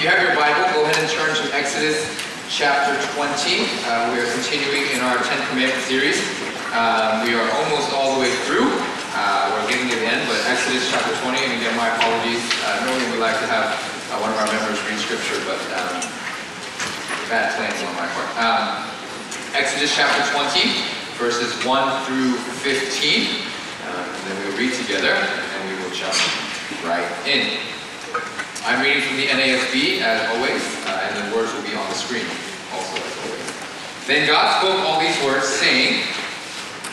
If you have your Bible, go ahead and turn to Exodus chapter 20. Uh, we are continuing in our Ten Commandments series. Um, we are almost all the way through. Uh, we're getting to the end, but Exodus chapter 20, and again, my apologies. Uh, normally we like to have uh, one of our members read scripture, but um, bad plans on my part. Um, Exodus chapter 20, verses 1 through 15. Um, and then we'll read together, and we will jump right in. I'm reading from the NASB, as always, uh, and the words will be on the screen, also as always. Then God spoke all these words, saying,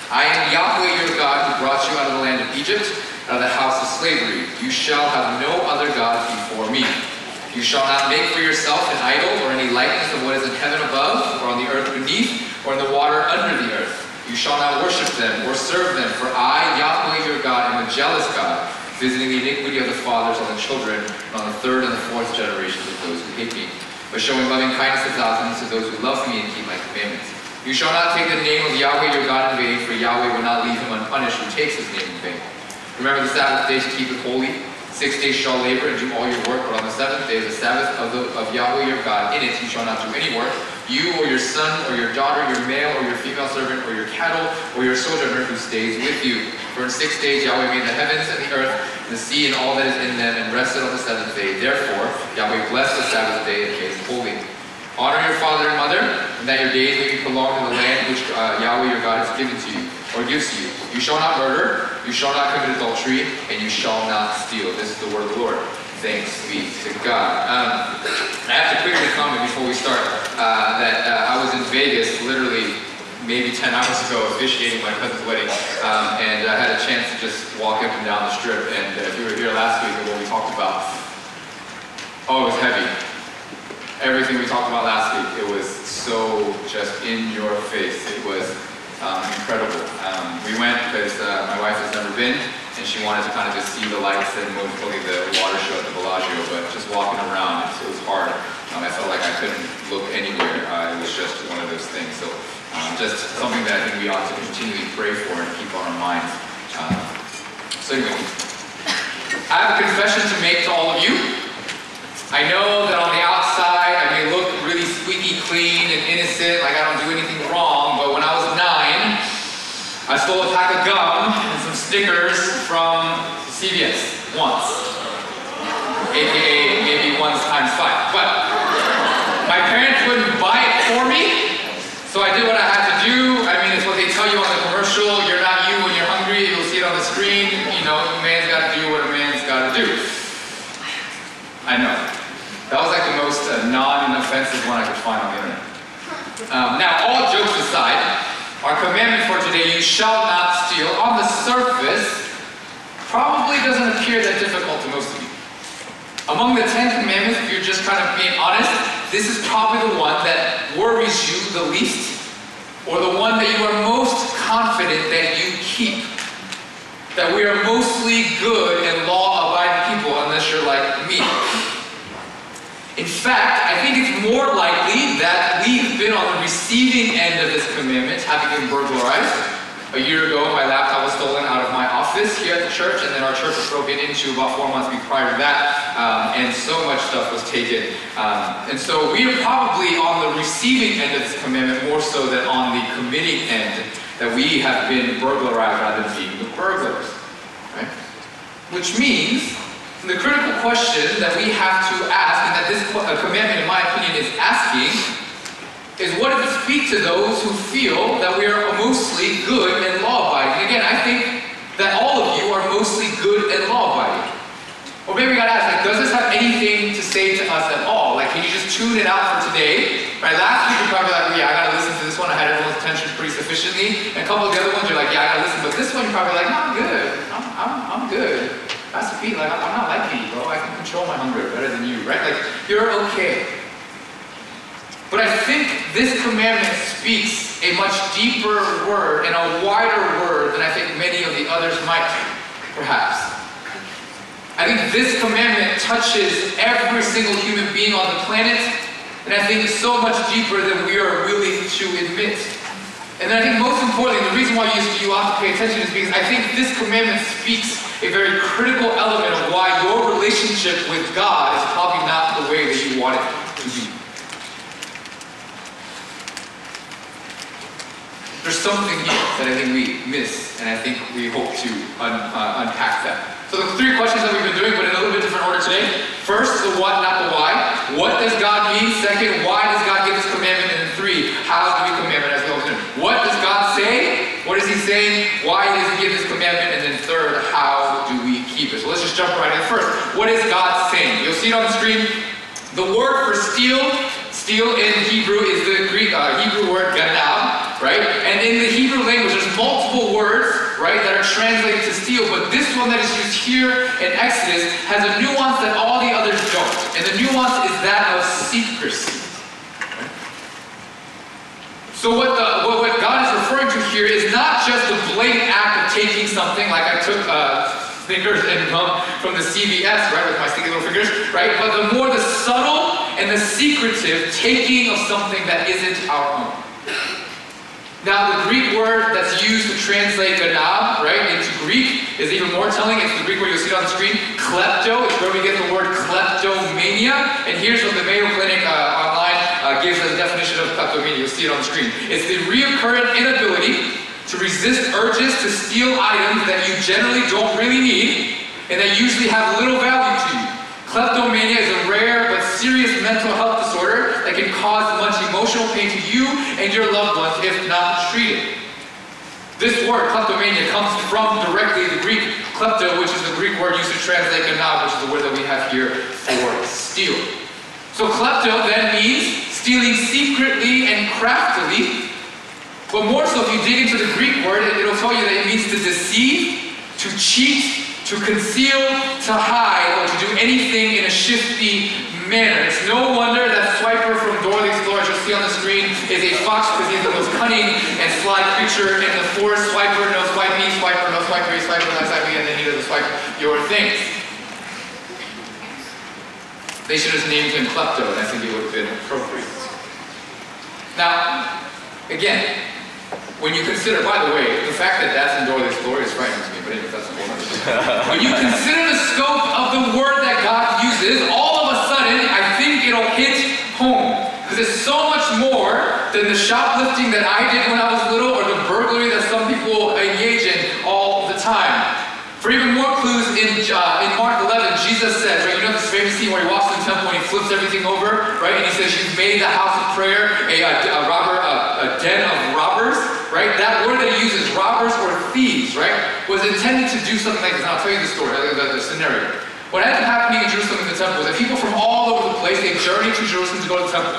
I am Yahweh your God who brought you out of the land of Egypt, out of the house of slavery. You shall have no other God before me. You shall not make for yourself an idol or any likeness of what is in heaven above, or on the earth beneath, or in the water under the earth. You shall not worship them or serve them, for I, Yahweh your God, am a jealous God, visiting the iniquity of the fathers on the children, and on the third and the fourth generations of those who hate me, but showing loving kindness to thousands to those who love me and keep my commandments. You shall not take the name of Yahweh your God in vain, for Yahweh will not leave him unpunished who takes his name in vain. Remember the Sabbath day to keep it holy. Six days shall labor and do all your work, but on the seventh day the Sabbath of, the, of Yahweh your God. In it you shall not do any work, you or your son or your daughter, your male or your female servant, cattle, or your sojourner who stays with you. For in six days Yahweh made the heavens and the earth, and the sea and all that is in them, and rested on the seventh day. Therefore Yahweh blessed the Sabbath day and made it holy. Honor your father and mother, and that your days may be prolonged in the land which uh, Yahweh your God has given to you, or gives to you. You shall not murder, you shall not commit adultery, and you shall not steal. This is the word of the Lord. Thanks be to God. Um, I have to quickly comment before we start uh, that uh, I was in Vegas literally maybe 10 hours ago officiating my cousin's wedding, um, and I had a chance to just walk up and down the strip. And uh, if you were here last week, what we talked about, oh, it was heavy everything we talked about last week, it was so just in your face. It was um, incredible. Um, we went because uh, my wife has never been, and she wanted to kind of just see the lights and most mostly the water show at the Bellagio, but just walking around, it, was hard. Um, I felt like I couldn't look anywhere. Uh, it was just one of those things. So just something that I think we ought to continually pray for and keep on our minds. Um, so anyway, I have a confession to make to all of you. I know that on the outside I may look really squeaky clean and innocent, like I don't do anything wrong, but when I was nine, I stole a pack of gum and some stickers from CVS once. AKA maybe once times five. But my parents wouldn't buy it for me, so I did what I had to do. I mean, it's what they tell you on the commercial. You're not you when you're hungry. You'll see it on the screen. You know, a man's got to do what a man's got to do. I know. That was like the most uh, non-offensive one I could find on the internet. Um, now, all jokes aside, our commandment for today, you shall not steal, on the surface, probably doesn't appear that difficult to most of you. Among the Ten Commandments, if you're just kind of being honest, this is probably the one that worries you the least, or the one that you are most confident that you keep. That we are mostly good and law-abiding people, unless you're like me. In fact, I think it's more likely that we've been on the receiving end of this commandment, having been burglarized. A year ago, my laptop was stolen out of my office here at the church, and then our church was broken into about four months prior to that, um, and so much stuff was taken. Um, and so we are probably on the receiving end of this commandment more so than on the committing end, that we have been burglarized rather than being the burglars. Right? Which means the critical question that we have to ask, and that this uh, commandment, in my opinion, is asking, is what does it speak to those who feel that we are mostly good and law-abiding? Again, I think that all of you are mostly good and law-abiding. Or maybe we gotta ask, like, does this have anything to say to us at all? Like, can you just tune it out for today? Right, last week you're probably like, yeah, I gotta listen to this one. I had everyone's attention pretty sufficiently. And a couple of the other ones, you're like, yeah, I gotta listen. But this one, you're probably like, no, I'm good. I'm, I'm, I'm good. Like, I'm not like you, bro. I can control my hunger better than you, right? Like, you're okay. But I think this commandment speaks a much deeper word and a wider word than I think many of the others might, perhaps. I think this commandment touches every single human being on the planet, and I think it's so much deeper than we are willing to admit. And then I think most importantly, the reason why you, you ought to pay attention is because I think this commandment speaks a very critical element of why your relationship with God is probably not the way that you want it to be. There's something here that I think we miss, and I think we hope to un, uh, unpack that. So the three questions that we've been doing, but in a little bit different order today. First, the what, not the why. What does God mean? Second, why does God give this commandment? And then three, how do we commandment as we always do? What does God say? What is He saying? Why does He give this commandment? And then third, how do we keep it? So let's just jump right in. First, what is God saying? You'll see it on the screen. The steal, steal in Hebrew is the Greek uh, Hebrew word ganab, right? And in the Hebrew language, there's multiple words right, that are translated to steal, but this one that is used here in Exodus has a nuance that all the others don't. And the nuance is that of secrecy. So what, the, what, what God is referring to here is not just the blatant act of taking something, like I took uh, Snickers and gum from the CVS, right, with my sticky little fingers, right, but the more the subtle and the secretive taking of something that isn't our own. Now, the Greek word that's used to translate ganab, right, into Greek is even more telling. It's the Greek word you'll see on the screen, klepto. It's where we get the word kleptomania. And here's what the Mayo Clinic uh, online uh, gives as a definition of kleptomania. You'll see it on the screen. It's the reoccurrent inability to resist urges to steal items that you generally don't really need and that usually have little value to you. Kleptomania is a rare but serious mental health disorder that can cause much emotional pain to you and your loved ones if not treated. This word, kleptomania, comes from directly the Greek klepto, which is the Greek word used to translate ganab, which is the word that we have here for steal. So klepto then means stealing secretly and craftily. But more so, if you dig into the Greek word, it'll tell you that it means to deceive, to cheat, to conceal, to hide, or to do anything in a shifty manner. It's no wonder that Swiper from Dora the Explorer, as you'll see on the screen, is a fox because he's the most cunning and sly creature in the forest. Swiper, no swipe me, Swiper, no swipe me, Swiper, no swipe me, and then he doesn't swipe your things. They should have named him Klepto, and I think it would have been appropriate. Now, again, when you consider, by the way, the fact that that's Dora the Explorer is frightening to me, but anyway, that's a whole when you consider the scope of the word that God uses, all of a sudden, I think it'll hit home. Because it's so much more than the shoplifting that I did when I was little or the burglary that some people engage in all the time. For even more in, uh, in Mark 11, Jesus says, right, you know this famous scene where he walks in the temple and he flips everything over, right, and he says, you've made the house of prayer a, a, a robber, a, a den of robbers right? That word that he uses, robbers or thieves, right, was intended to do something like this. And I'll tell you the story, the, the, the scenario. What ended up happening in Jerusalem in the temple was that people from all over the place, they journeyed to Jerusalem to go to the temple.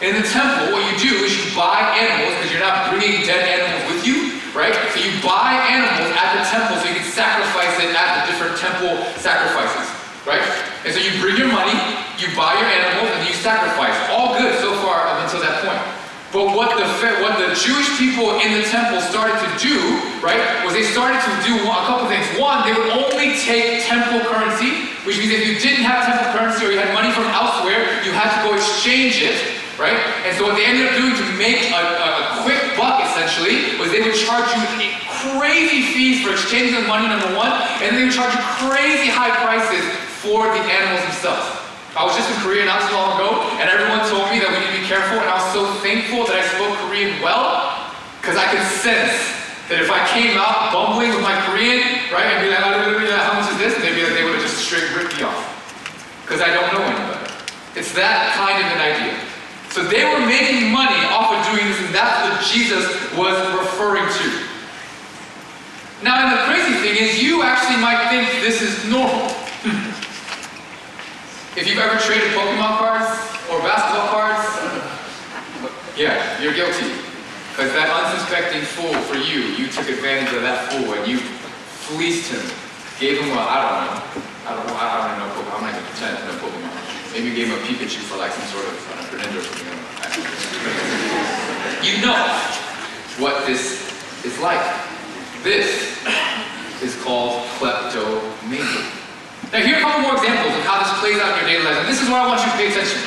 In the temple, what you do is you buy animals, because you're not bringing dead animals with you, right? So you buy animals at the temple so you can sacrifice it at the different temple sacrifices, right? And so you bring your money, you buy your animals, and you sacrifice. All good so far up until that point. But what the, what the Jewish people in the temple started to do, right, was they started to do a couple things. One, they would only take temple currency, which means if you didn't have temple currency or you had money from elsewhere, you had to go exchange it, right? And so what they ended up doing to make a, a quick buck, essentially, was they would charge you crazy fees for exchanging the money, number one, and they would charge you crazy high prices for the animals themselves. I was just in Korea not too long ago, and everyone told me that we need to be careful, and I was so thankful that I spoke Korean well, because I could sense that if I came out bumbling with my Korean, right, and be like, oh, how much is this? They'd they would have just straight ripped me off. Because I don't know any better. It's that kind of an idea. So they were making money off of doing this, and that's what Jesus was referring to. Now, and the crazy thing is, you actually might think this is normal. If you've ever traded Pokemon cards or basketball cards, yeah, you're guilty. Because that unsuspecting fool for you, you took advantage of that fool and you fleeced him. Gave him a, I don't know. I don't I don't know Pokemon. I'm not gonna pretend to know Pokemon. Maybe gave him a Pikachu for like some sort of uh, Greninja or something. You know what this is like. This is called kleptomania. Now here are a couple more examples of how this plays out in your daily life. And this is where I want you to pay attention.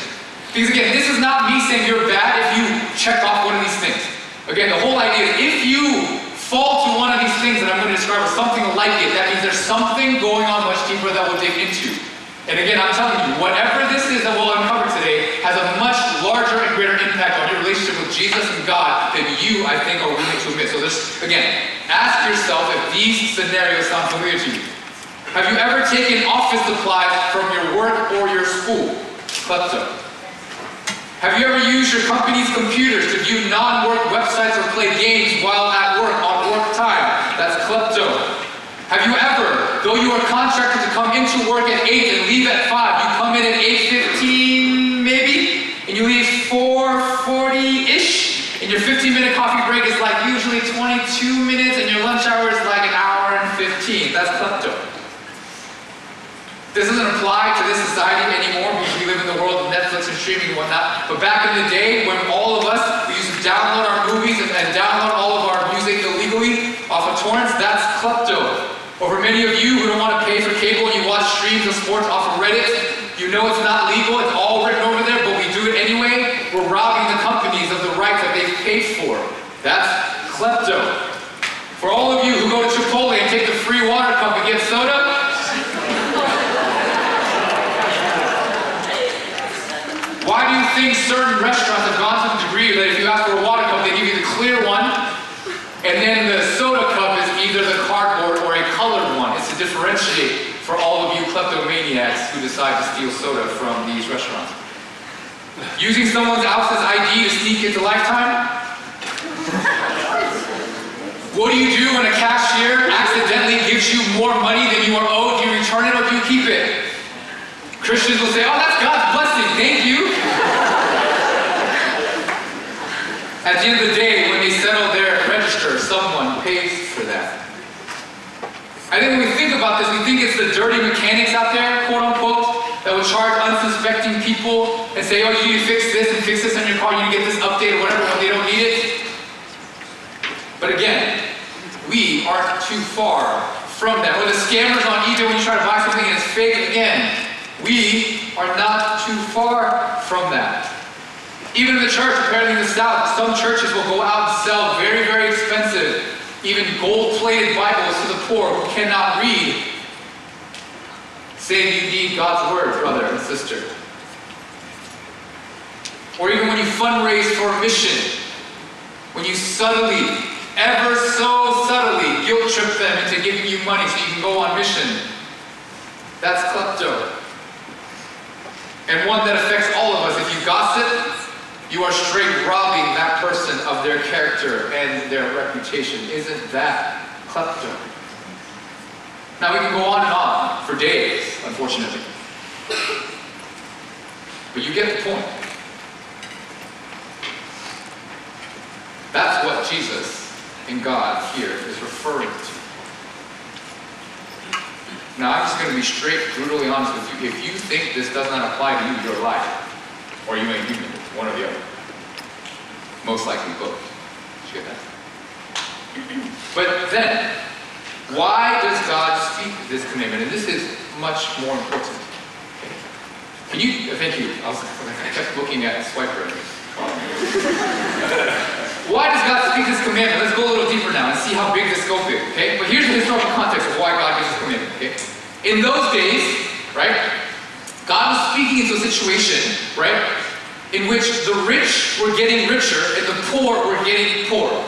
Because again, this is not me saying you're bad if you check off one of these things. Again, the whole idea is if you fall to one of these things that I'm going to describe as something like it, that means there's something going on much deeper that we'll dig into. And again, I'm telling you, whatever this is that we'll uncover today has a much larger and greater impact on your relationship with Jesus and God than you, I think, are willing to admit. So just, again, ask yourself if these scenarios sound familiar to you. Have you ever taken office supplies from your work or your school? Klepto. Have you ever used your company's computers to view non-work websites or play games while at work on work time? That's klepto. Have you ever, though you are contracted to come into work at 8 and leave at 5, you come in at 8.15 maybe, and you leave 4.40-ish, and your 15-minute coffee break is like usually 22 minutes, and your lunch hour is like an hour and 15. That's klepto. This doesn't apply to this society anymore because we live in the world of Netflix and streaming and whatnot. But back in the day when all of us, we used to download our movies and, and download all of our music illegally off of torrents, that's klepto. Or for many of you who don't want to pay for cable and you watch streams of sports off of Reddit, you know it's not legal, it's all written over there, but we do it anyway. We're robbing the companies of the rights that they've paid for. That's klepto. For all of you who go to Chipotle and take the free water cup and get soda, Why do you think certain restaurants have gone to the degree that if you ask for a water cup, they give you the clear one, and then the soda cup is either the cardboard or a colored one? It's to differentiate for all of you kleptomaniacs who decide to steal soda from these restaurants. Using someone else's ID to sneak into Lifetime? What do you do when a cashier accidentally gives you more money than you are owed? Do you return it or do you keep it? Christians will say, oh, that's God's blessing, thank you. At the end of the day, when they settle their register, someone pays for that. I think when we think about this, we think it's the dirty mechanics out there, quote unquote, that will charge unsuspecting people and say, oh, you need to fix this and fix this on your car, you need to get this update or whatever when they don't need it. But again, we aren't too far from that. Or the scammers on eBay when you try to buy something and it's fake, again, we are not too far from that. Even in the church, apparently in the South, some churches will go out and sell very, very expensive, even gold-plated Bibles to the poor who cannot read, saying you need God's Word, brother and sister. Or even when you fundraise for a mission, when you subtly, ever so subtly, guilt trip them into giving you money so you can go on mission. That's klepto and one that affects all of us. If you gossip, you are straight robbing that person of their character and their reputation. Isn't that klepto? Now we can go on and on for days, unfortunately. But you get the point. That's what Jesus and God here is referring to. Now, I'm just going to be straight, brutally honest with you. If you think this does not apply to you, you're lying. Or you ain't human. One or the other. Most likely both. Did you get that? But then, why does God speak this commandment? And this is much more important. Can you, uh, thank you. I, was, I kept looking at Swiper. why does God speak this commandment? Let's go a little deeper now and see how big the scope is, okay? But here's the historical context of why God gives this commandment, okay? In those days, right, God was speaking into a situation, right, in which the rich were getting richer and the poor were getting poorer.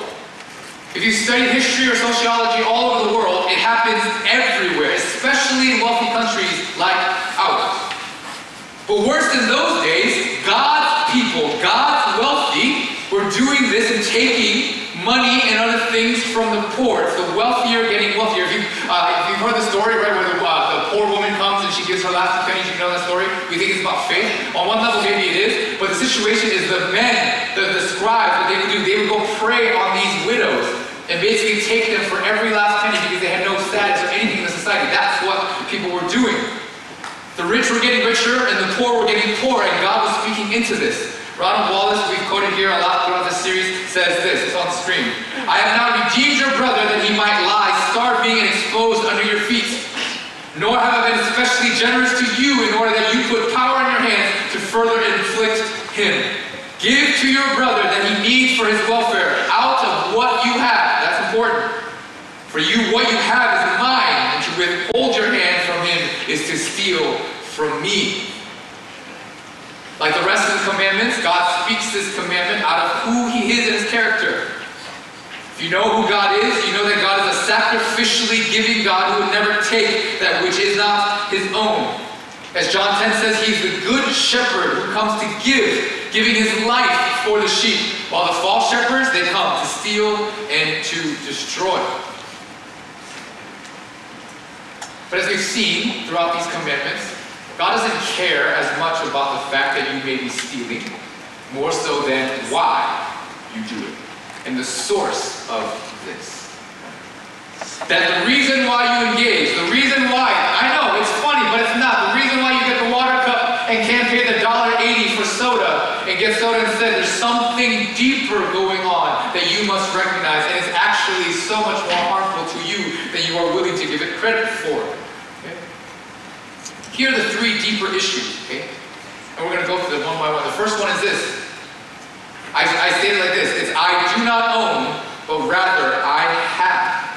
If you study history or sociology all over the world, it happens everywhere, especially in wealthy countries like ours. But worse than those days, God's people, God's wealthy, were doing this and taking money and other things from the poor. It's the wealthier getting wealthier. If, you, uh, if you've heard the story, right, where the, uh, the poor woman comes and she gives her last penny, you know that story? We think it's about faith. On one level, maybe it is, situation is the men, the, the scribes, what they would do, they would go prey on these widows and basically take them for every last penny because they had no status or anything in the society. That's what people were doing. The rich were getting richer and the poor were getting poorer, and God was speaking into this. Ronald Wallace, we've quoted here a lot throughout this series, says this. It's on the screen. I have not redeemed your brother that he might lie starving and exposed under your feet. Nor have I been especially generous to you in order that you put power in your hands to further him. Give to your brother that he needs for his welfare out of what you have. That's important. For you, what you have is mine, and to withhold your hand from him is to steal from me. Like the rest of the commandments, God speaks this commandment out of who he is in his character. If you know who God is, you know that God is a sacrificially giving God who would never take that which is not his own. As John 10 says, he's the good shepherd who comes to give, giving his life for the sheep. While the false shepherds, they come to steal and to destroy. But as we've seen throughout these commandments, God doesn't care as much about the fact that you may be stealing, more so than why you do it and the source of this. That the reason why you engage, the reason why, I know it's funny, but it's not. The reason why you get the water cup and can't pay the dollar eighty for soda and get soda instead, there's something deeper going on that you must recognize, and it's actually so much more harmful to you than you are willing to give it credit for. Okay? Here are the three deeper issues, okay? And we're going to go through them one by one. The first one is this. I, I say it like this. It's I do not own, but rather I have.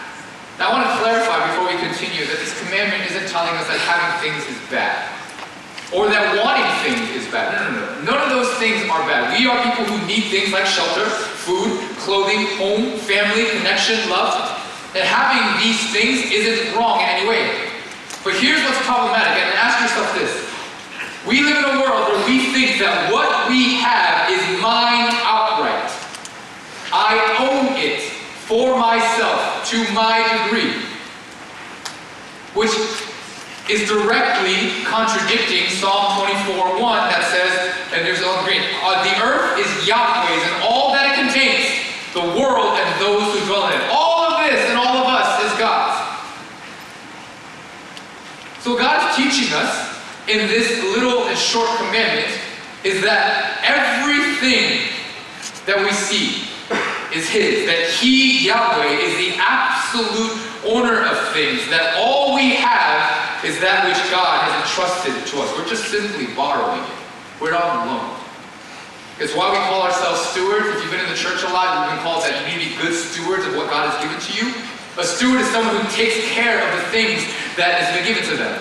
Now I want to clarify before we continue that this commandment isn't telling us that having things is bad. Or that wanting things is bad. No, no, no. None of those things are bad. We are people who need things like shelter, food, clothing, home, family, connection, love. And having these things isn't wrong in any way. But here's what's problematic, and ask yourself this. We live in a world where we think that what we have is mine outright. I own it for myself to my degree. Which is directly contradicting Psalm 24 1 that says, and there's on green, uh, the earth is Yahweh's and all that it contains, the world and those who dwell in it. All of this and all of us is God's. So God is teaching us in this little and short commandment is that everything that we see is His. That He, Yahweh, is the absolute owner of things. That all we have is that which God has entrusted to us. We're just simply borrowing it. We're not alone. It's why we call ourselves stewards. If you've been in the church a lot, you've been called that you need to be good stewards of what God has given to you. A steward is someone who takes care of the things that has been given to them.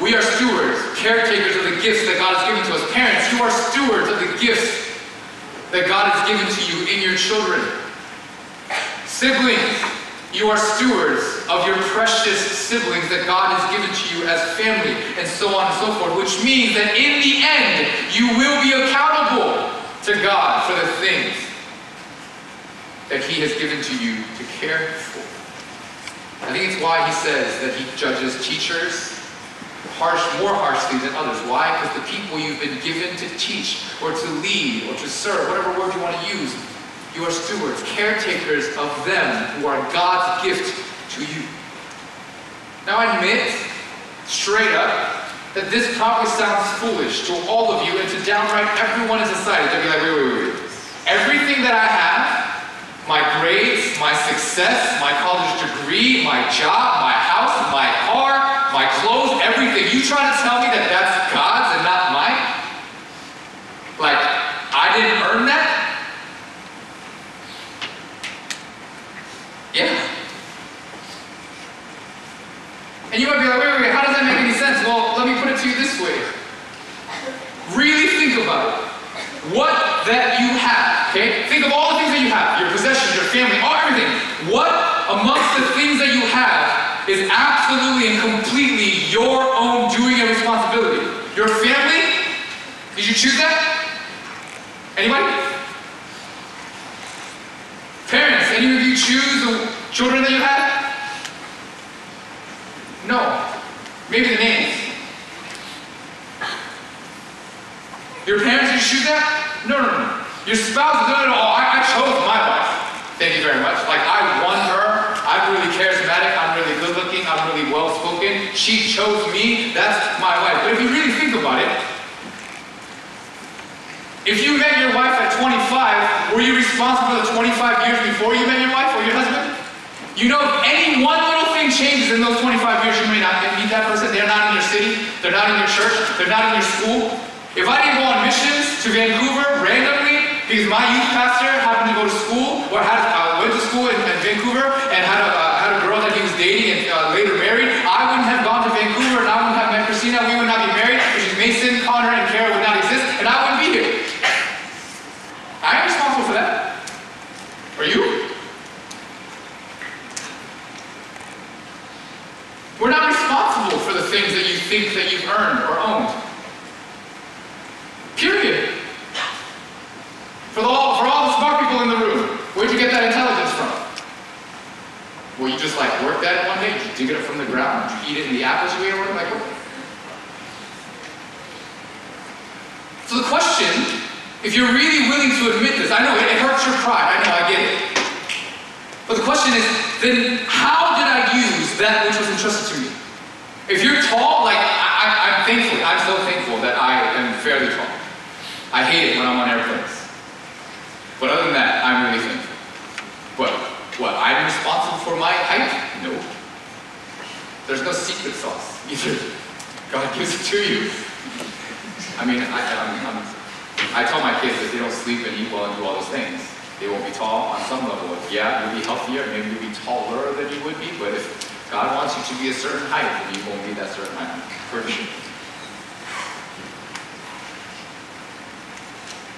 We are stewards, caretakers of the gifts that God has given to us. Parents, you are stewards of the gifts that God has given to you in your children. Siblings, you are stewards of your precious siblings that God has given to you as family, and so on and so forth, which means that in the end, you will be accountable to God for the things that He has given to you to care for. I think it's why He says that He judges teachers harsh, more harshly than others. Why? Because the people you've been given to teach or to lead or to serve, whatever word you want to use, you are stewards, caretakers of them who are God's gift to you. Now I admit, straight up, that this probably sounds foolish to all of you and to downright everyone in society. They'll be like, wait, wait, wait. Everything that I have, my grades, my success, my college degree, my job, my house, my car, my clothes, everything. You trying to tell me that that's God's and not mine? Like, I didn't earn that? Yeah. And you might be like, wait, wait, wait, how does that make any sense? Well, let me put it to you this way. Really think about it. What that you have, okay? Think of all the things that you have, your possessions, your family, all everything. What amongst the things that you have is absolutely and completely your own doing and responsibility? Your family? Did you choose that? Anybody? Parents, any of you choose the children that you have? No. Maybe the names. Your parents, did you choose that? No, no, no. Your spouse, no, no, no. I, I chose my wife. Thank you very much. Like, I won her. I'm really charismatic. I'm really good looking. I'm really well spoken. She chose me. That's my wife. But if you really think about it, if you met your wife at 25, were you responsible for the 25 years before you met your wife or your husband? You know, if any one little thing changes in those 25 years, you may not meet that person. They're not in your city. They're not in your church. They're not in your school. If I didn't go on missions to Vancouver randomly because my youth pastor happened to go to school or had uh, went to school in, in Vancouver and had a, uh, had a girl that he was dating and uh, later married, I wouldn't have gone to Vancouver and I wouldn't have met Christina. We would not be married, which Mason, Connor, and Kara would not exist, and I wouldn't be here. I am responsible for that. Are you? We're not responsible for the things that you think that you've earned or owned. In the where'd you get that intelligence from? Well, you just like worked that one day? Did you dig it from the ground? Did you eat it in the apples you ate or Like what? So the question, if you're really willing to admit this, I know it, it hurts your pride, I know, I get it. But the question is, then how did I use that which was entrusted to me? If you're tall, like I, am thankful, I'm so thankful that I am fairly tall. I hate it when I'm on airplanes. But other than that, I'm really thankful. But what? I'm responsible for my height? No. There's no secret sauce either. God gives it to you. I mean, I, I'm, I'm, I tell my kids that they don't sleep and eat well and do all those things. They won't be tall on some level. Yeah, you'll be healthier, maybe you'll be taller than you would be, but if God wants you to be a certain height, then you won't be that certain height. For sure.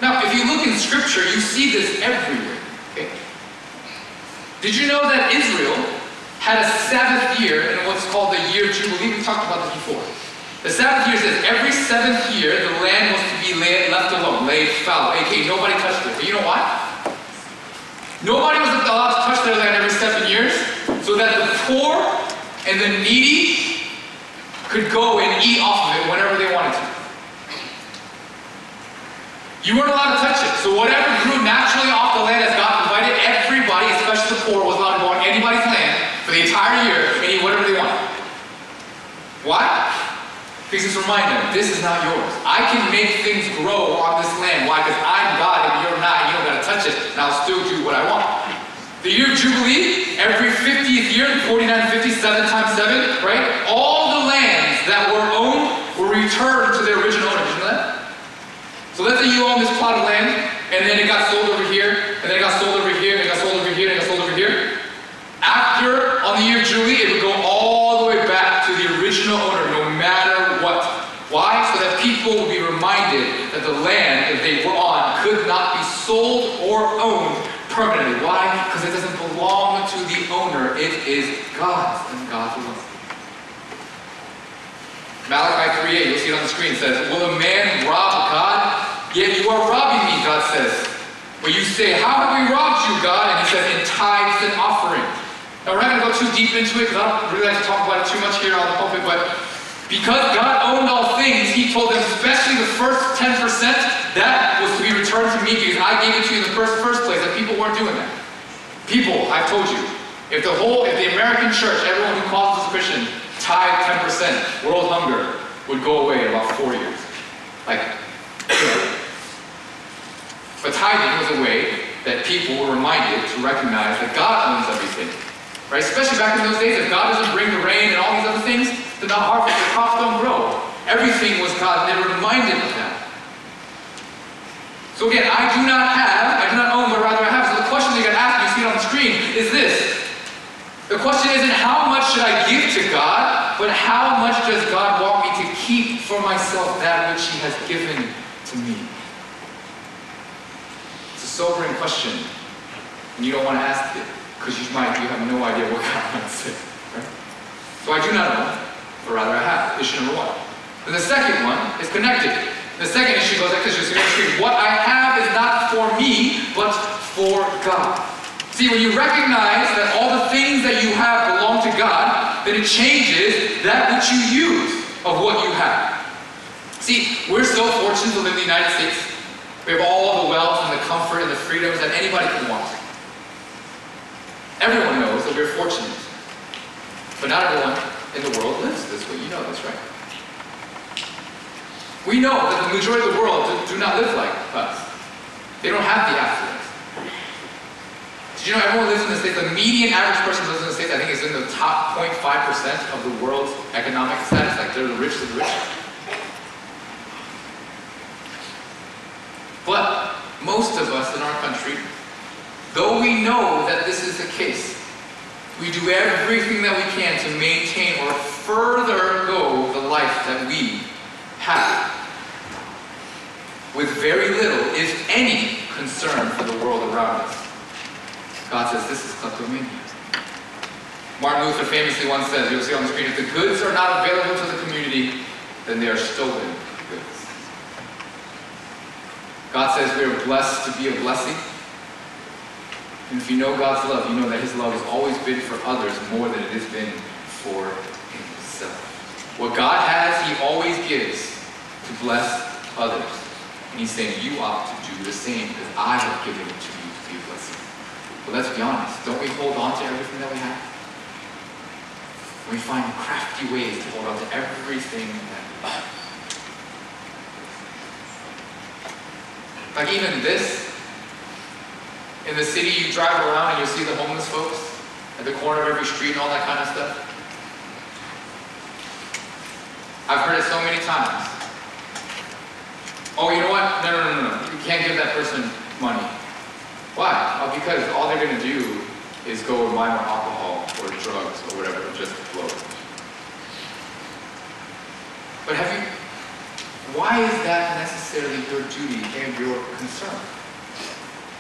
Now, if you look in Scripture, you see this everywhere. Did you know that Israel had a Sabbath year in what's called the year of Jubilee? We talked about this before. The Sabbath year says every seventh year the land was to be laid, left alone, laid fallow, aka nobody touched it. But you know why? Nobody was allowed to touch their land every seven years so that the poor and the needy could go and eat off of it whenever they wanted to. You weren't allowed to touch it. So whatever grew naturally off the land as God provided, everybody, especially the poor, was allowed to go on anybody's land for the entire year and eat whatever they wanted. Why? Because it's a reminder, this is not yours. I can make things grow on this land. Why? Because I'm God and you're not. You don't got to touch it, and I'll still do what I want. The year of Jubilee, every 50th year, 49, 7 times 7, right? All the lands that were owned were returned to their original owners. You know that? So let's say you own this plot of land, and then it got sold over here, and then it got sold over here, and it got sold over here, and it got sold over here. After, on the year of Jubilee, it would go all the way back to the original owner, no matter what. Why? So that people would be reminded that the land that they were on could not be sold or owned permanently. Why? Because it doesn't belong to the owner. It is God's, and God's alone. Malachi 3.8, you'll see it on the screen, says, Will a man rob God? Yet you are robbing me, God says. But you say, How have we robbed you, God? And he says, In tithes and offering. Now we're not going to go too deep into it because I don't really like to talk about it too much here on the pulpit, but because God owned all things, he told them, especially the first 10%, that was to be returned to me because I gave it to you in the first, first place, and people weren't doing that. People, I've told you, if the whole, if the American church, everyone who calls us Christian, tithe 10%, world hunger would go away in about four years. Like, but tithing was a way that people were reminded to recognize that God owns everything. Right? Especially back in those days, if God doesn't bring the rain and all these other things, then the harvest, the crops don't grow. Everything was God, and they were reminded of that. So again, I do not have, I do not own, but rather I have. So the question that you got asked, you see it on the screen, is this. The question isn't how much should I give to God, but how much does God want me to keep for myself that which He has given to me? Sobering question, and you don't want to ask it because you might you have no idea what God might say. Right? So I do not know, but rather I have. Issue number one. The second one is connected. The second issue goes like this: What I have is not for me, but for God. See, when you recognize that all the things that you have belong to God, then it changes that which you use of what you have. See, we're so fortunate to live in the United States. We have all the wealth and the comfort and the freedoms that anybody can want. Everyone knows that we're fortunate. But not everyone in the world lives this way. You know this, right? We know that the majority of the world do, do not live like us. They don't have the affluence. Did you know everyone lives in the States? The median average person lives in the States, I think, is in the top 0.5% of the world's economic status. Like, they're the richest of the rich. But most of us in our country, though we know that this is the case, we do everything that we can to maintain or further go the life that we have with very little, if any, concern for the world around us. God says this is kleptomania. Martin Luther famously once said, you'll see on the screen, if the goods are not available to the community, then they are stolen. God says we are blessed to be a blessing. And if you know God's love, you know that His love has always been for others more than it has been for Himself. What God has, He always gives to bless others. And He's saying, you ought to do the same because I have given it to you to be a blessing. But let's be honest, don't we hold on to everything that we have? We find crafty ways to hold on to everything that we have. Like even this, in the city you drive around and you see the homeless folks at the corner of every street and all that kind of stuff. I've heard it so many times. Oh, you know what? No, no, no, no. You can't give that person money. Why? Oh, because all they're going to do is go and buy more alcohol or drugs or whatever just blow. But have you, why is that necessarily your duty and your concern?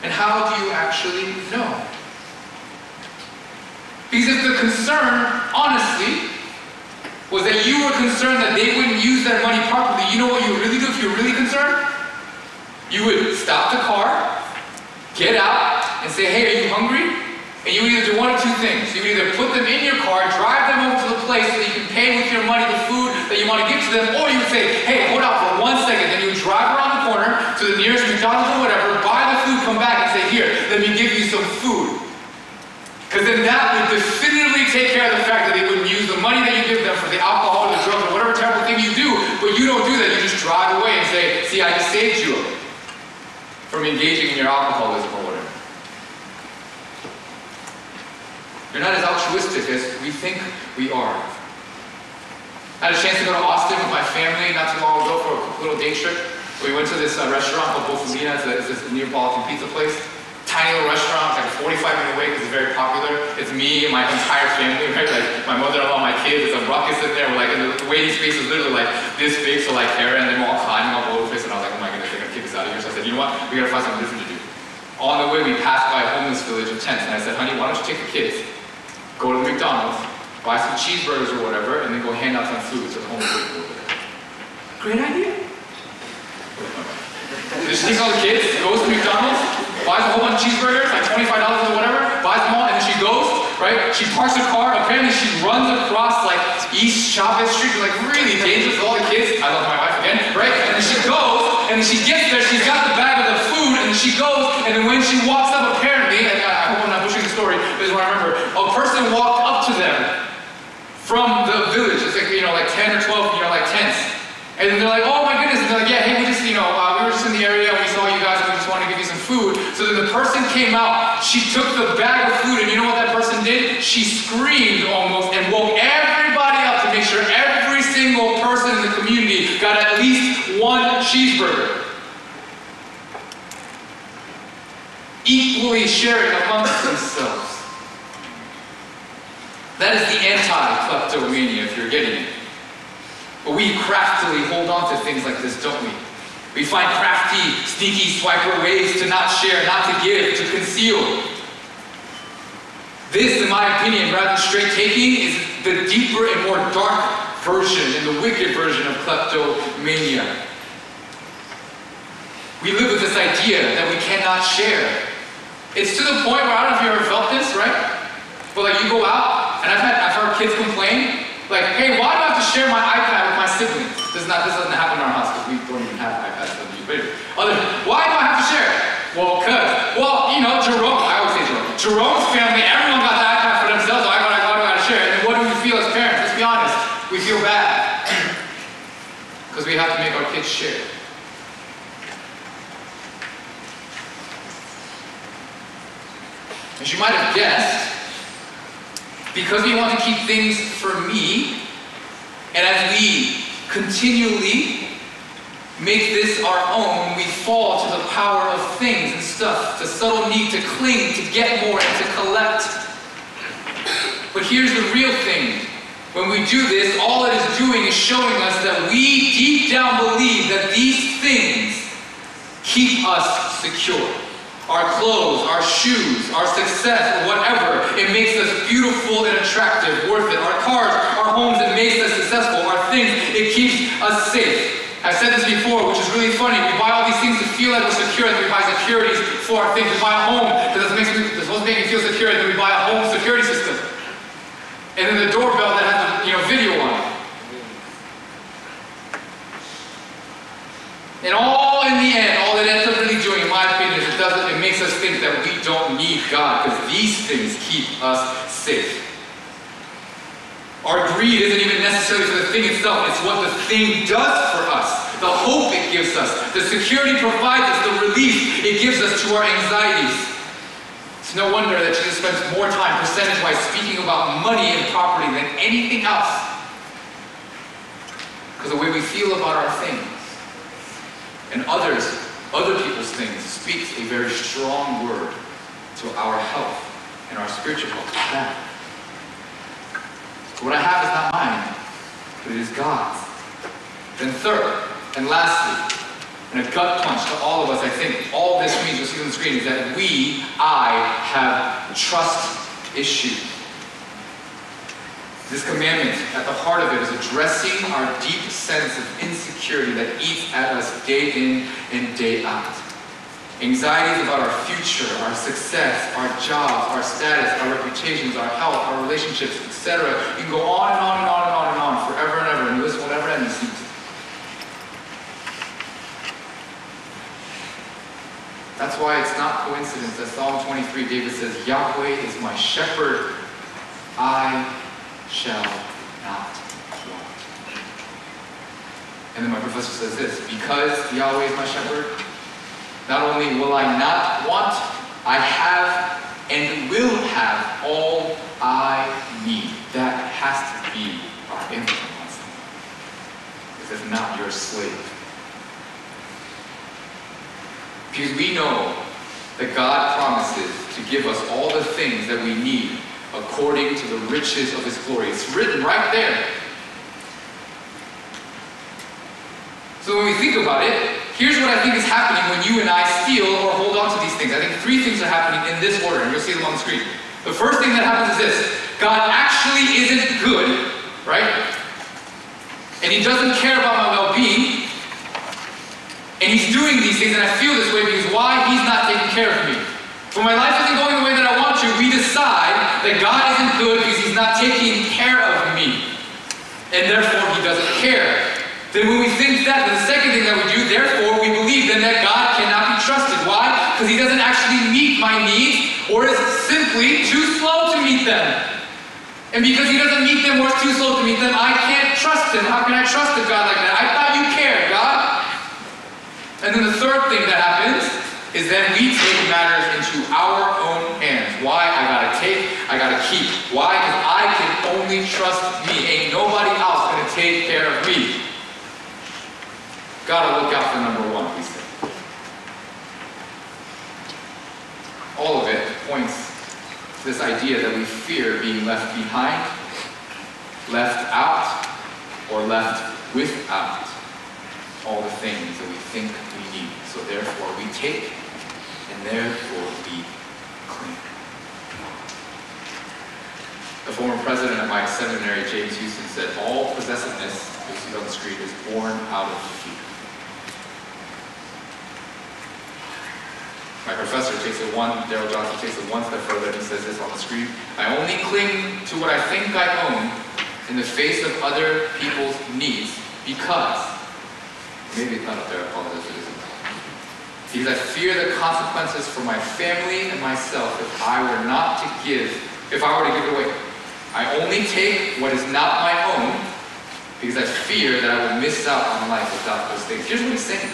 And how do you actually know? Because if the concern, honestly, was that you were concerned that they wouldn't use their money properly, you know what you would really do if you were really concerned? You would stop the car, get out, and say, hey, are you hungry? And you would either do one of two things. You would either put them in your car, drive them over to the place so that you can pay with your money the food that you want to give to them, or you say, hey, hold out for one second. Then you drive around the corner to the nearest McDonald's or whatever, buy the food, come back and say, here, let me give you some food. Because then that would definitively take care of the fact that they wouldn't use the money that you give them for the alcohol or the drugs or whatever terrible thing you do, but you don't do that. You just drive away and say, see, I just saved you from engaging in your alcoholism or whatever. You're not as altruistic as we think we are. I had a chance to go to Austin with my family not too long ago for a little day trip. We went to this uh, restaurant called Bufalina. It's, a, it's this Neapolitan pizza place. Tiny little restaurant, it's like 45 minute wait because it's very popular. It's me and my entire family, right? Like my mother-in-law, my kids, it's a ruckus in there. We're like, and the waiting space is literally like this big, so like Kara and them all climbing all over the place. And I was like, oh my goodness, they're gonna kick us out of here. So I said, you know what? We gotta find something different to do. On the way, we passed by a homeless village of tents, and I said, honey, why don't you take the kids, go to the McDonald's, buy some cheeseburgers or whatever, and then go hand out some food to the homeless people. Great idea. Just takes all the kids, goes to McDonald's, buys a whole bunch of cheeseburgers, like $25 or whatever, buys them all, and then she goes, right? She parks her car, apparently she runs across like East Chavez Street, like really dangerous with all the kids. I love my wife again, right? And then she goes, and then she gets there, she's got the bag of the food, and then she goes, and then when she walks up, apparently, and I hope I'm not pushing the story, this is what I remember, a person walked up to them from the village, it's like, you know, like 10 or 12, you know, like tents. And they're like, oh my goodness. And they're like, yeah, hey, we just, you know, uh, we were just in the area, we saw you guys, we just wanted to give you some food. So then the person came out, she took the bag of food, and you know what that person did? She screamed almost and woke everybody up to make sure every single person in the community got at least one cheeseburger. Equally sharing amongst themselves. That is the anti-kleptomania, if you're getting it. But we craftily hold on to things like this, don't we? We find crafty, sneaky swiper ways to not share, not to give, to conceal. This, in my opinion, rather than straight taking, is the deeper and more dark version and the wicked version of kleptomania. We live with this idea that we cannot share. It's to the point where I don't know if you ever felt this, right? But like you go out, and I've had I've heard kids complain, like, hey, why do I have to share my iPad with my siblings? This, is not, this doesn't happen in our house because we don't even have iPads that we use. Other, why do I have to share? Well, cause, well, you know, Jerome, I always say Jerome. Jerome's family, everyone got the iPad for themselves, so I gotta, I gotta, share. And what do we feel as parents? Let's be honest. We feel bad. Because we have to make our kids share. As you might have guessed, because we want to keep things for me, and as we continually make this our own, we fall to the power of things and stuff, the subtle need to cling, to get more, and to collect. But here's the real thing. When we do this, all it is doing is showing us that we deep down believe that these things keep us secure. Our clothes, our shoes, our success, whatever. It makes us beautiful and attractive, worth it. Our cars, our homes, it makes us successful. Our things, it keeps us safe. I've said this before, which is really funny. We buy all these things to feel like we're secure, and we buy securities for our things. We buy a home because makes it's supposed to make me feel secure, and then we buy a home security system. And then the doorbell that has a you know, video on it. And all in the end, all it ends up really doing, in my opinion, is it doesn't it makes us think that we don't God because these things keep us safe. Our greed isn't even necessarily for the thing itself, it's what the thing does for us. The hope it gives us, the security provides us, the relief it gives us to our anxieties. It's no wonder that Jesus spends more time percentage-wise speaking about money and property than anything else. Because the way we feel about our things and others, other people's things, speaks a very strong word to our health and our spiritual health. That. What I have is not mine, but it is God's. Then third, and lastly, and a gut punch to all of us, I think all this means, you'll see on the screen, is that we, I, have trust issues. This commandment, at the heart of it, is addressing our deep sense of insecurity that eats at us day in and day out. Anxieties about our future, our success, our jobs, our status, our reputations, our health, our relationships, etc. You can go on and on and on and on and on forever and ever, and this will never end, it seems. That's why it's not coincidence that Psalm 23, David says, Yahweh is my shepherd, I shall not want. And then my professor says this, because Yahweh is my shepherd, not only will I not want, I have and will have all I need. That has to be our Because if not, you're a slave. Because we know that God promises to give us all the things that we need according to the riches of his glory. It's written right there. So when we think about it, here's what I think is happening when you and I steal or hold on to these things. I think three things are happening in this order, and you'll see them on the screen. The first thing that happens is this God actually isn't good, right? And he doesn't care about my well being. And he's doing these things, and I feel this way because why? He's not taking care of me. When my life isn't going the way that I want to, we decide that God isn't good because he's not taking care of me. And therefore, he doesn't care. Then when we think that, then the second thing that we do, therefore, we believe then that God cannot be trusted. Why? Because he doesn't actually meet my needs, or is simply too slow to meet them. And because he doesn't meet them or is too slow to meet them, I can't trust him. How can I trust a God like that? I thought you cared, God. And then the third thing that happens is then we take matters into our own hands. Why? I gotta take, I gotta keep. Why? Because I can only trust me. Ain't nobody else gonna take care of me. Gotta look out for number one, we say. All of it points to this idea that we fear being left behind, left out, or left without all the things that we think we need. So therefore we take, and therefore we cling. The former president of my seminary, James Houston, said, all possessiveness, you see on the screen, is born out of fear. My professor takes it one, Darrell Johnson takes it one step further and says this on the screen. I only cling to what I think I own in the face of other people's needs because Maybe it's not up there, I apologize it isn't. Because I fear the consequences for my family and myself if I were not to give, if I were to give it away. I only take what is not my own because I fear that I will miss out on life without those things. Here's what he's saying.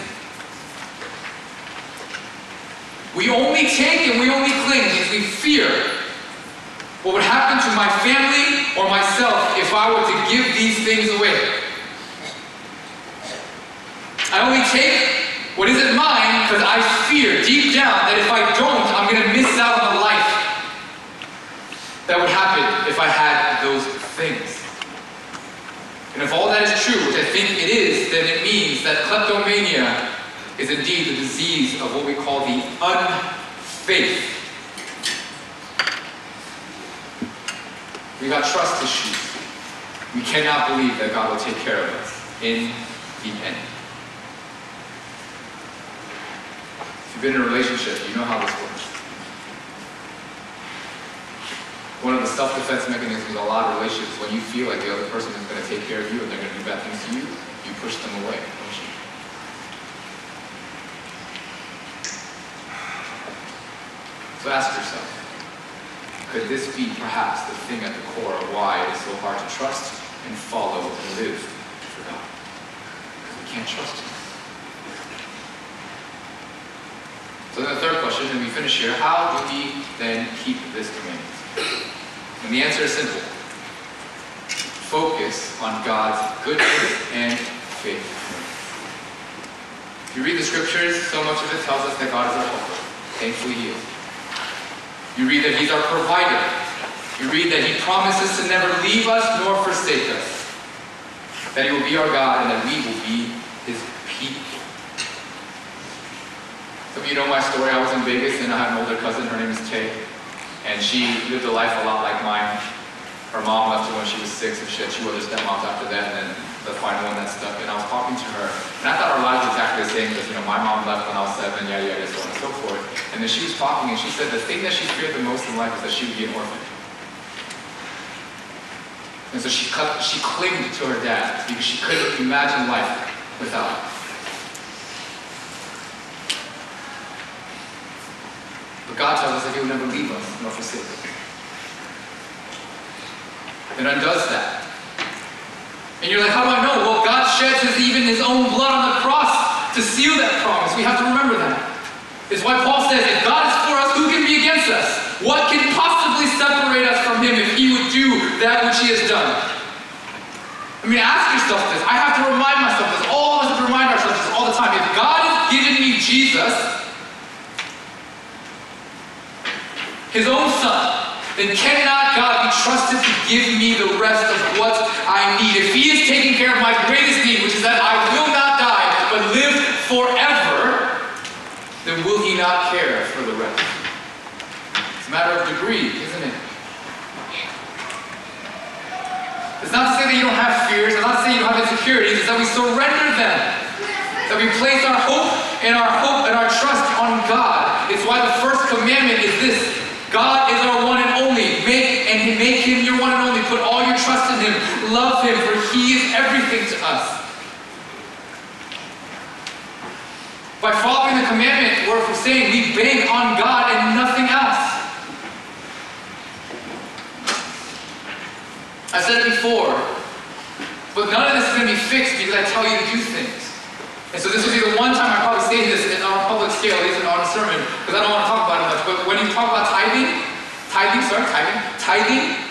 We only take and we only cling because we fear what would happen to my family or myself if I were to give these things away. I only take what isn't mine because I fear deep down that if I don't, I'm going to miss out on the life that would happen if I had those things. And if all that is true, which I think it is, then it means that kleptomania is indeed the disease of what we call the unfaith. We got trust issues. We cannot believe that God will take care of us in the end. If you've been in a relationship, you know how this works. One of the self-defense mechanisms in a lot of relationships, when you feel like the other person is going to take care of you and they're going to do bad things to you, you push them away, don't you? So ask yourself, could this be perhaps the thing at the core of why it is so hard to trust and follow and live for God? Because we can't trust Him. So then the third question, and we finish here, how do we then keep this commandment? And the answer is simple. Focus on God's goodness and faithfulness. If you read the scriptures, so much of it tells us that God is our helper. Thankfully He is. You read that He's our provider. You read that He promises to never leave us nor forsake us. That He will be our God and that we will be His people. Some of you know my story. I was in Vegas and I had an older cousin. Her name is Tay. And she lived a life a lot like mine. Her mom left her when she was six and she had two other stepmoms after that. And then the final one that stuck. And I was talking to her. And I thought our lives were exactly the same because, you know, my mom left when I was seven, yeah, yeah, so on and so forth. And then she was talking and she said the thing that she feared the most in life is that she would be an orphan. And so she, cut, she clinged to her dad because she couldn't imagine life without him. But God tells us that He will never leave us nor forsake us. And undoes that. And you're like, how do I know? Well, God sheds his, even his own blood on the cross to seal that promise. We have to remember that. It's why Paul says, if God is for us, who can be against us? What can possibly separate us from him if he would do that which he has done? I mean, ask yourself this. I have to remind myself this. All of us have to remind ourselves this all the time. If God has given me Jesus, his own son, then cannot God be trusted to give me the rest of what I need? If He is taking care of my greatest need, which is that I will not die, but live forever, then will He not care for the rest? It's a matter of degree, isn't it? It's not to say that you don't have fears, it's not to say you don't have insecurities, it's that we surrender them. That we place our hope and our hope and our trust on God. It's why the first commandment is this God is our one and and make him your one and only. Put all your trust in him. Love him, for he is everything to us. By following the commandment, we're saying we bank on God and nothing else. I said it before, but none of this is going to be fixed because I tell you to do things. And so this will be the one time I probably say this on a public scale, at least on a sermon, because I don't want to talk about it much. But when you talk about tithing, tithing, sorry, tithing, tithing,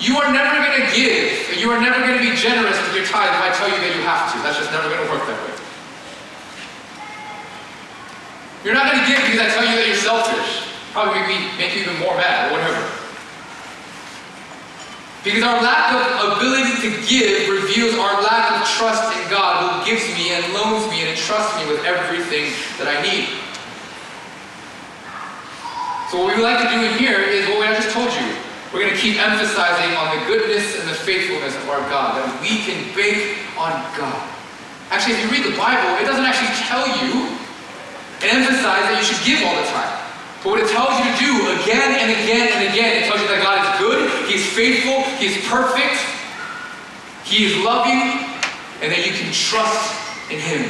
you are never going to give, you are never going to be generous with your tithe if I tell you that you have to. That's just never going to work that way. You're not going to give because I tell you that you're selfish. Probably make you even more mad or whatever. Because our lack of ability to give reveals our lack of trust in God who gives me and loans me and entrusts me with everything that I need. So what we would like to do in here is what I just told you. We're going to keep emphasizing on the goodness and the faithfulness of our God, that we can bank on God. Actually, if you read the Bible, it doesn't actually tell you and emphasize that you should give all the time. But what it tells you to do again and again and again, it tells you that God is good, He's faithful, He's perfect, He is loving, and that you can trust in Him.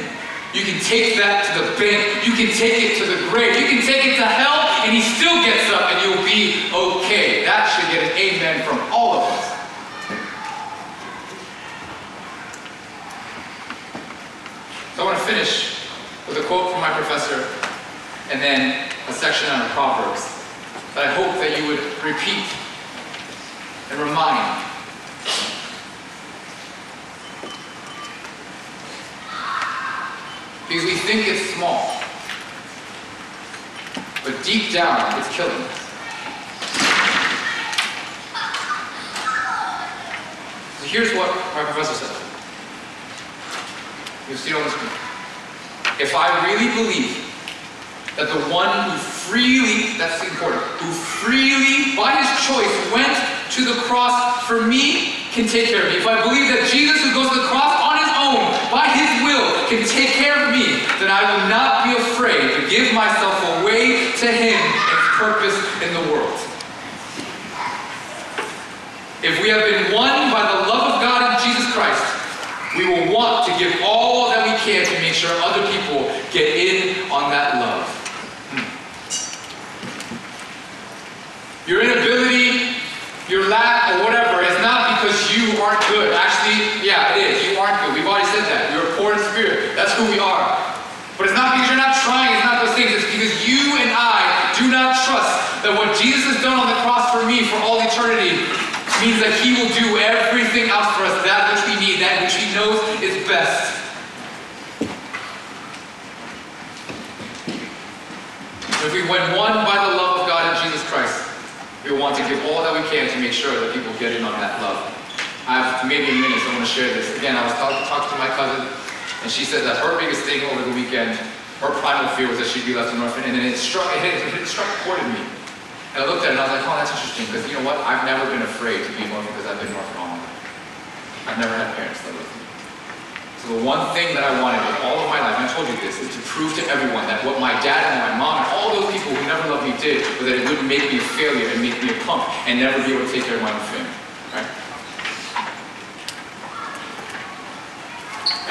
You can take that to the bank, you can take it to the grave, you can take it to hell, and He still gets up and you'll be okay. That should get an amen from all of us. So I want to finish with a quote from my professor and then a section on Proverbs that I hope that you would repeat and remind. Because we think it's small, but deep down it's killing us. So here's what my professor said. You'll see it on the screen. If I really believe that the one who freely, that's important, who freely, by his choice, went to the cross for me can take care of me. If I believe that Jesus who goes to the cross on by his will, can take care of me, then I will not be afraid to give myself away to him and his purpose in the world. If we have been won by the love of God in Jesus Christ, we will want to give all that we can to make sure other people get in on that love. Hmm. Your inability, your lack, or whatever is not because you aren't good. Actually, yeah, it is. You aren't good. We've already said that. You're poor in spirit. That's who we are. But it's not because you're not trying, it's not those things. It's because you and I do not trust that what Jesus has done on the cross for me for all eternity means that He will do everything else for us, that which we need, that which He knows is best. If we win one by the love of God in Jesus Christ, we want to give all that we can to make sure that people get in on that love. I have maybe a minute, so I want to share this. Again, I was talking, talking to my cousin, and she said that her biggest thing over the weekend, her primal fear was that she'd be left an orphan, and then it struck, it, it struck chord in me. And I looked at it and I was like, oh, that's interesting, because you know what? I've never been afraid to be an because I've been orphan all. I've never had parents that loved me. So the one thing that I wanted with all of my life, and I told you this, is to prove to everyone that what my dad and my mom and all those people who never loved me did was that it wouldn't make me a failure and make me a punk and never be able to take care of my own family. Right?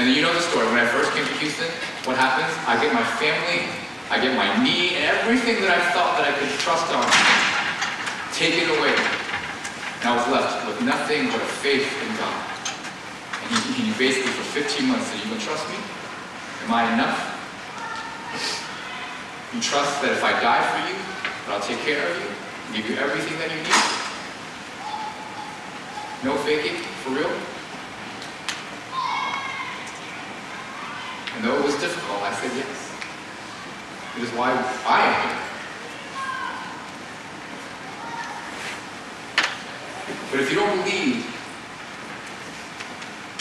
And you know the story. When I first came to Houston, what happens? I get my family, I get my knee, and everything that I thought that I could trust on taken away. And I was left with nothing but faith in God. And he, he basically for 15 months said, you can trust me? Am I enough? You trust that if I die for you, that I'll take care of you, give you everything that you need? No faking, for real? And though it was difficult, I said yes. It is why I am here. But if you don't believe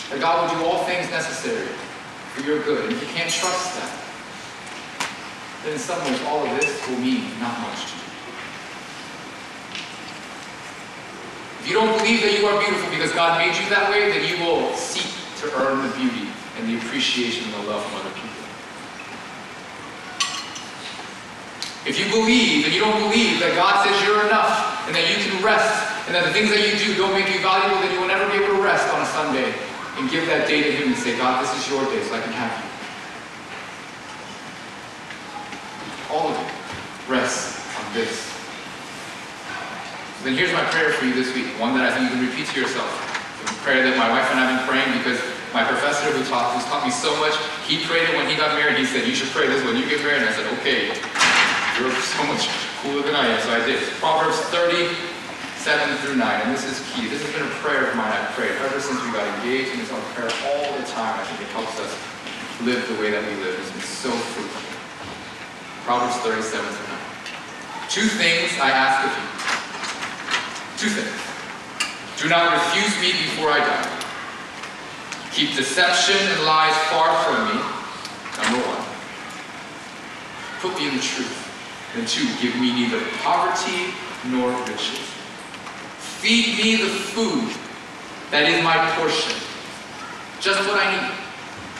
that God will do all things necessary for your good, and if you can't trust that, then in some ways all of this will mean not much to you. If you don't believe that you are beautiful because God made you that way, then you will seek to earn the beauty and the appreciation and the love from other people. If you believe and you don't believe that God says you're enough and that you can rest and that the things that you do don't make you valuable, then you will never be able to rest on a Sunday and give that day to Him and say, God, this is your day so I can have you. All of you rest on this. So then here's my prayer for you this week, one that I think you can repeat to yourself. A prayer that my wife and I have been praying because my professor who taught, who's taught me so much, he prayed it when he got married. He said, you should pray this when you get married. And I said, okay, you're so much cooler than I am. So I. Proverbs 30, 7 through 9. And this is key. This has been a prayer of mine I've prayed ever since we got engaged. And it's on prayer all the time. I think it helps us live the way that we live. It's been so fruitful. Proverbs 37 through 9. Two things I ask of you. Two things. Do not refuse me before I die. Keep deception and lies far from me. Number one. Put me in the truth. And two, give me neither poverty nor riches. Feed me the food that is my portion. Just what I need.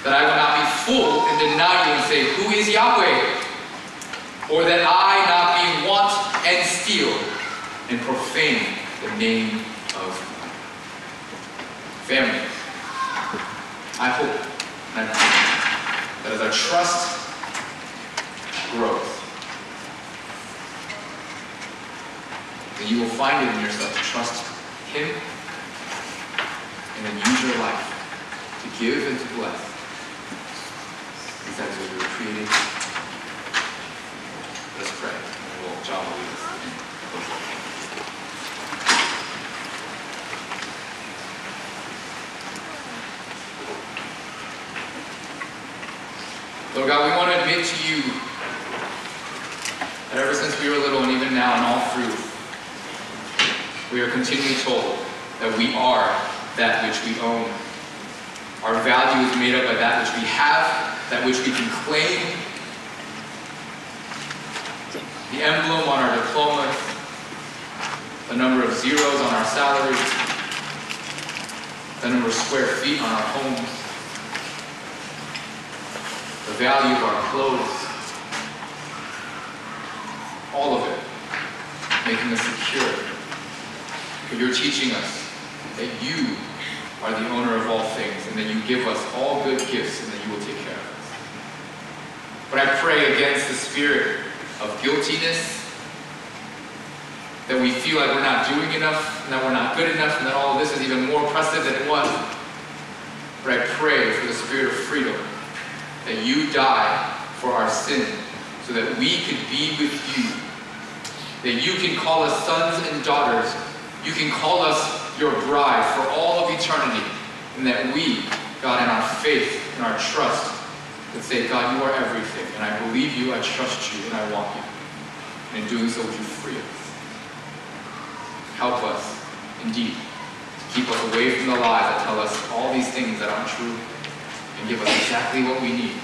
That I will not be full and deny you and say, Who is Yahweh? Or that I not be want and steal and profane the name of Family. I hope and I pray that as our trust grows, then you will find it in yourself to trust Him and then use your life to give and to bless. Because that is what we were created. Let's pray. And we'll, John will lead us. Lord God, we want to admit to you that ever since we were little and even now and all through, we are continually told that we are that which we own. Our value is made up by that which we have, that which we can claim. the emblem on our diplomas, the number of zeros on our salaries, the number of square feet on our homes, the value of our clothes, all of it, making us secure. You're teaching us that you are the owner of all things and that you give us all good gifts and that you will take care of us. But I pray against the spirit of guiltiness, that we feel like we're not doing enough, and that we're not good enough, and that all of this is even more oppressive than it was. But I pray for the spirit of freedom, that you die for our sin, so that we could be with you. That you can call us sons and daughters. You can call us your bride for all of eternity. And that we, God, in our faith and our trust, would say, God, you are everything. And I believe you, I trust you, and I want you. And in doing so, would you free us? Help us, indeed, to keep us away from the lies that tell us all these things that aren't true, and give us exactly what we need,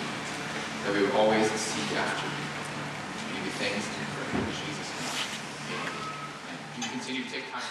that we would always seek after. We give you thanks and praise Jesus' name. Amen. Can you continue to take time.